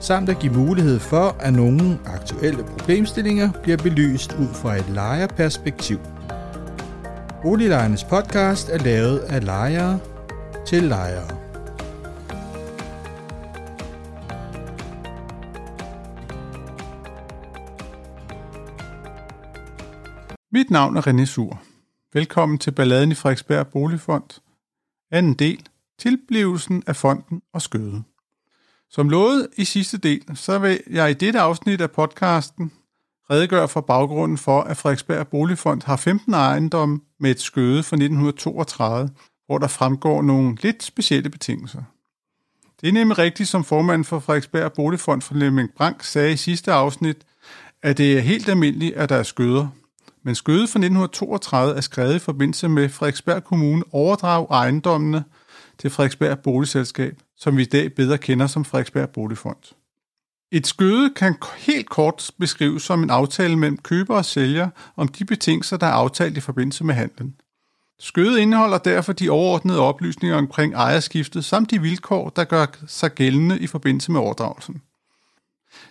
samt at give mulighed for, at nogle aktuelle problemstillinger bliver belyst ud fra et lejerperspektiv. Boliglejernes podcast er lavet af lejere til lejere. Mit navn er René Sur. Velkommen til Balladen i Frederiksberg Boligfond. Anden del. Tilblivelsen af fonden og skøde. Som lovet i sidste del, så vil jeg i dette afsnit af podcasten redegøre for baggrunden for, at Frederiksberg Boligfond har 15 ejendomme med et skøde fra 1932, hvor der fremgår nogle lidt specielle betingelser. Det er nemlig rigtigt, som formanden for Frederiksberg Boligfond for Lemming Brank sagde i sidste afsnit, at det er helt almindeligt, at der er skøder. Men skødet fra 1932 er skrevet i forbindelse med Frederiksberg Kommune overdrag ejendommene til Frederiksberg Boligselskab, som vi i dag bedre kender som Frederiksberg Boligfond. Et skøde kan helt kort beskrives som en aftale mellem køber og sælger om de betingelser, der er aftalt i forbindelse med handlen. Skødet indeholder derfor de overordnede oplysninger omkring ejerskiftet samt de vilkår, der gør sig gældende i forbindelse med overdragelsen.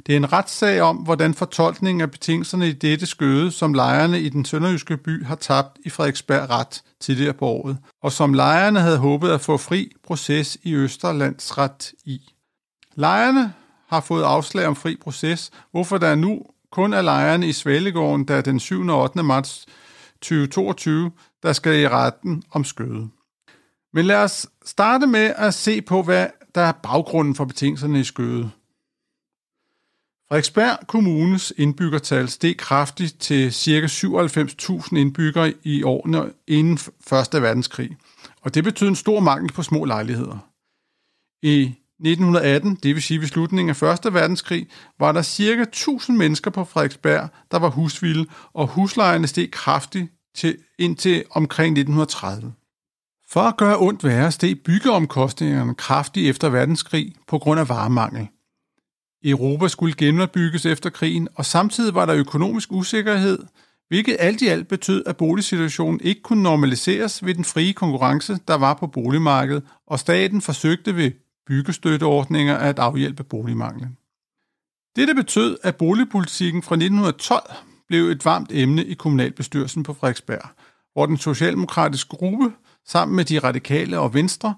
Det er en retssag om, hvordan fortolkningen af betingelserne i dette skøde, som lejerne i den sønderjyske by har tabt i Frederiksberg Ret tidligere på året, og som lejerne havde håbet at få fri proces i Østerlandsret i. Lejerne har fået afslag om fri proces, hvorfor der nu kun er lejerne i Svalegården, der den 7. og 8. marts 2022, der skal i retten om skøde. Men lad os starte med at se på, hvad der er baggrunden for betingelserne i skøde. Frederiksberg Kommunes indbyggertal steg kraftigt til ca. 97.000 indbyggere i årene inden 1. verdenskrig, og det betød en stor mangel på små lejligheder. I 1918, det vil sige ved slutningen af 1. verdenskrig, var der ca. 1000 mennesker på Frederiksberg, der var husvilde, og huslejerne steg kraftigt til, indtil omkring 1930. For at gøre ondt værre steg byggeomkostningerne kraftigt efter verdenskrig på grund af varemangel. Europa skulle genopbygges efter krigen, og samtidig var der økonomisk usikkerhed, hvilket alt i alt betød, at boligsituationen ikke kunne normaliseres ved den frie konkurrence, der var på boligmarkedet, og staten forsøgte ved byggestøtteordninger at afhjælpe boligmanglen. Dette betød, at boligpolitikken fra 1912 blev et varmt emne i kommunalbestyrelsen på Frederiksberg, hvor den socialdemokratiske gruppe sammen med de radikale og venstre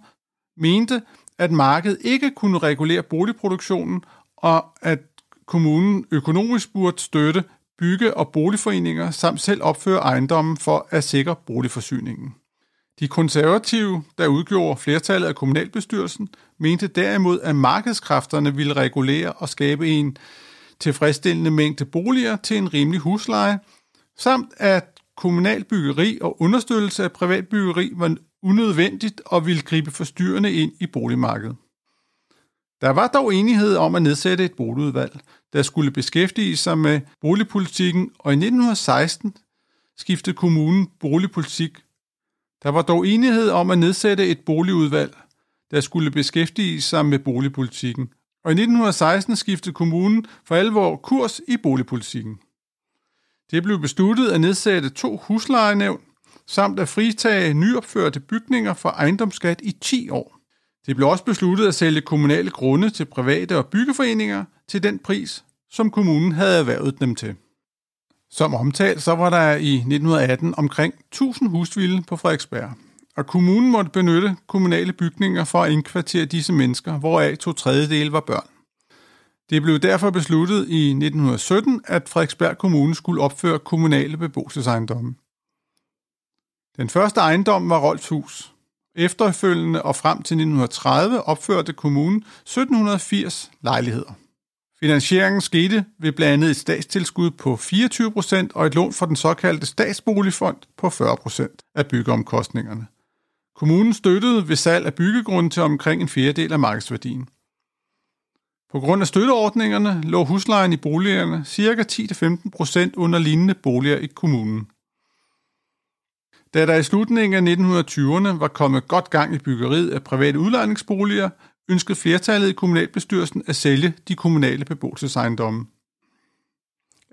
mente, at markedet ikke kunne regulere boligproduktionen, og at kommunen økonomisk burde støtte bygge- og boligforeninger samt selv opføre ejendommen for at sikre boligforsyningen. De konservative, der udgjorde flertallet af kommunalbestyrelsen, mente derimod, at markedskræfterne ville regulere og skabe en tilfredsstillende mængde boliger til en rimelig husleje, samt at kommunal byggeri og understøttelse af privat byggeri var unødvendigt og ville gribe forstyrrende ind i boligmarkedet. Der var dog enighed om at nedsætte et boligudvalg, der skulle beskæftige sig med boligpolitikken, og i 1916 skiftede kommunen boligpolitik. Der var dog enighed om at nedsætte et boligudvalg, der skulle beskæftige sig med boligpolitikken, og i 1916 skiftede kommunen for alvor kurs i boligpolitikken. Det blev besluttet at nedsætte to huslejenævn, samt at fritage nyopførte bygninger for ejendomsskat i 10 år. Det blev også besluttet at sælge kommunale grunde til private og byggeforeninger til den pris, som kommunen havde erhvervet dem til. Som omtalt, så var der i 1918 omkring 1000 husvilde på Frederiksberg, og kommunen måtte benytte kommunale bygninger for at indkvartere disse mennesker, hvoraf to tredjedele var børn. Det blev derfor besluttet i 1917, at Frederiksberg Kommune skulle opføre kommunale beboelsesejendomme. Den første ejendom var Rolfs Hus, Efterfølgende og frem til 1930 opførte kommunen 1780 lejligheder. Finansieringen skete ved blandt andet et statstilskud på 24% og et lån fra den såkaldte statsboligfond på 40% af byggeomkostningerne. Kommunen støttede ved salg af byggegrunden til omkring en fjerdedel af markedsværdien. På grund af støtteordningerne lå huslejen i boligerne ca. 10-15% under lignende boliger i kommunen. Da der i slutningen af 1920'erne var kommet godt gang i byggeriet af private udlejningsboliger, ønskede flertallet i kommunalbestyrelsen at sælge de kommunale beboelsesejendomme.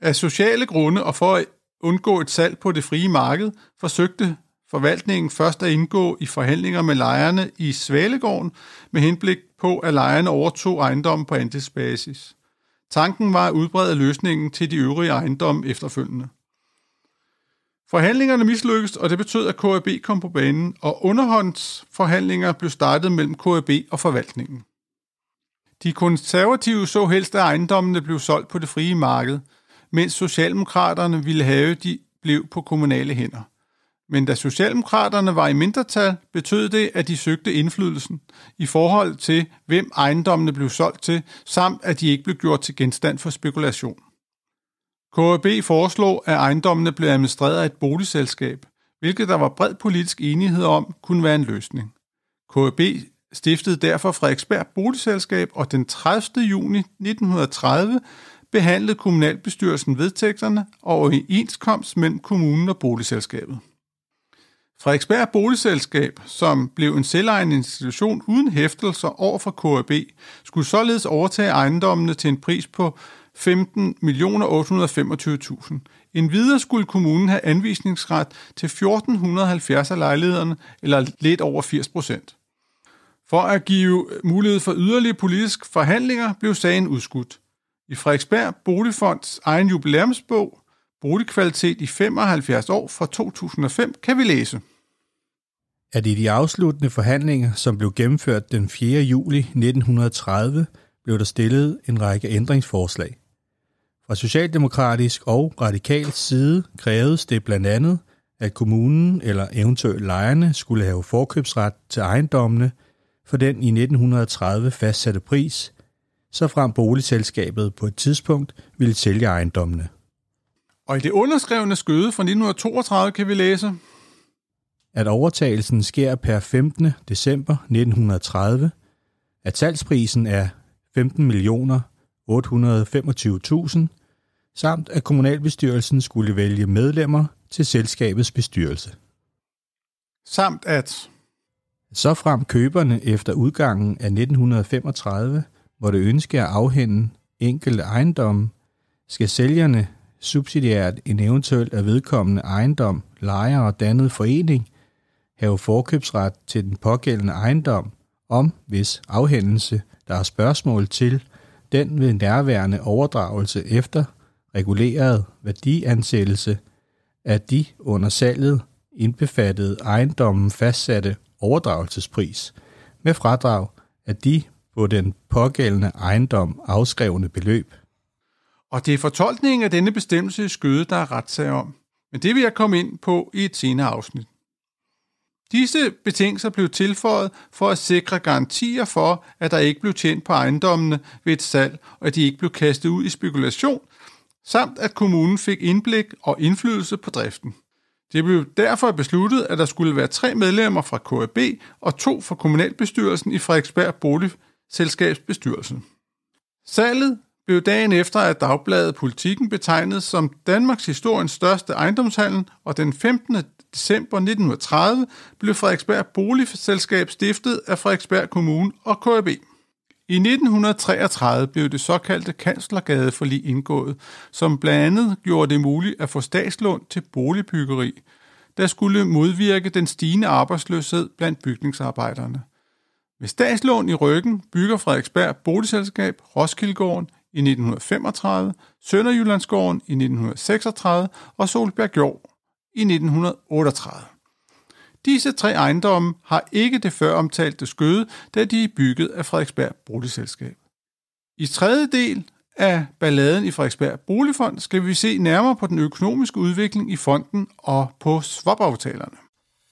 Af sociale grunde og for at undgå et salg på det frie marked, forsøgte forvaltningen først at indgå i forhandlinger med lejerne i Svalegården med henblik på, at lejerne overtog ejendommen på andelsbasis. Tanken var at udbrede løsningen til de øvrige ejendomme efterfølgende. Forhandlingerne mislykkedes, og det betød, at KAB kom på banen, og underhåndsforhandlinger blev startet mellem KAB og forvaltningen. De konservative så helst, at ejendommene blev solgt på det frie marked, mens Socialdemokraterne ville have, de blev på kommunale hænder. Men da Socialdemokraterne var i mindretal, betød det, at de søgte indflydelsen i forhold til, hvem ejendommene blev solgt til, samt at de ikke blev gjort til genstand for spekulation. KAB foreslog, at ejendommene blev administreret af et boligselskab, hvilket der var bred politisk enighed om kunne være en løsning. KAB stiftede derfor Frederiksberg Boligselskab, og den 30. juni 1930 behandlede kommunalbestyrelsen vedtægterne og overenskomst mellem kommunen og boligselskabet. Frederiksberg Boligselskab, som blev en selvejende institution uden hæftelser over for KAB, skulle således overtage ejendommene til en pris på 15.825.000. En videre skulle kommunen have anvisningsret til 1470 af lejlighederne, eller lidt over 80 procent. For at give mulighed for yderligere politiske forhandlinger blev sagen udskudt. I Frederiksberg Boligfonds egen jubilæumsbog, Boligkvalitet i 75 år fra 2005, kan vi læse. At i de afsluttende forhandlinger, som blev gennemført den 4. juli 1930, blev der stillet en række ændringsforslag. Fra socialdemokratisk og radikal side krævedes det blandt andet, at kommunen eller eventuelt lejerne skulle have forkøbsret til ejendommene for den i 1930 fastsatte pris, så frem boligselskabet på et tidspunkt ville sælge ejendommene. Og i det underskrevne skøde fra 1932 kan vi læse, at overtagelsen sker per 15. december 1930, at salgsprisen er 15 millioner 825.000, samt at kommunalbestyrelsen skulle vælge medlemmer til selskabets bestyrelse. Samt at så frem køberne efter udgangen af 1935 måtte ønske at afhænde enkelte ejendomme, skal sælgerne subsidiært en eventuelt af vedkommende ejendom, lejer og dannet forening, have forkøbsret til den pågældende ejendom, om hvis afhændelse der er spørgsmål til den ved nærværende overdragelse efter reguleret værdiansættelse af de under salget indbefattede ejendommen fastsatte overdragelsespris med fradrag af de på den pågældende ejendom afskrevne beløb. Og det er fortolkningen af denne bestemmelse i skøde, der er retssag om. Men det vil jeg komme ind på i et senere afsnit. Disse betingelser blev tilføjet for at sikre garantier for, at der ikke blev tjent på ejendommene ved et salg, og at de ikke blev kastet ud i spekulation, samt at kommunen fik indblik og indflydelse på driften. Det blev derfor besluttet, at der skulle være tre medlemmer fra KAB og to fra kommunalbestyrelsen i Frederiksberg Boligselskabsbestyrelsen. Salget blev dagen efter at Dagbladet Politikken betegnet som Danmarks historiens største ejendomshandel, og den 15 december 1930 blev Frederiksberg Boligselskab stiftet af Frederiksberg Kommune og KB. I 1933 blev det såkaldte Kanslergadeforlig indgået, som blandt andet gjorde det muligt at få statslån til boligbyggeri, der skulle modvirke den stigende arbejdsløshed blandt bygningsarbejderne. Med statslån i ryggen bygger Frederiksberg Boligselskab Roskildegården i 1935, Sønderjyllandsgården i 1936 og Solbjergjord i 1938. Disse tre ejendomme har ikke det før omtalte skøde, da de er bygget af Frederiksberg Boligselskab. I tredje del af balladen i Frederiksberg Boligfond skal vi se nærmere på den økonomiske udvikling i fonden og på swap-aftalerne.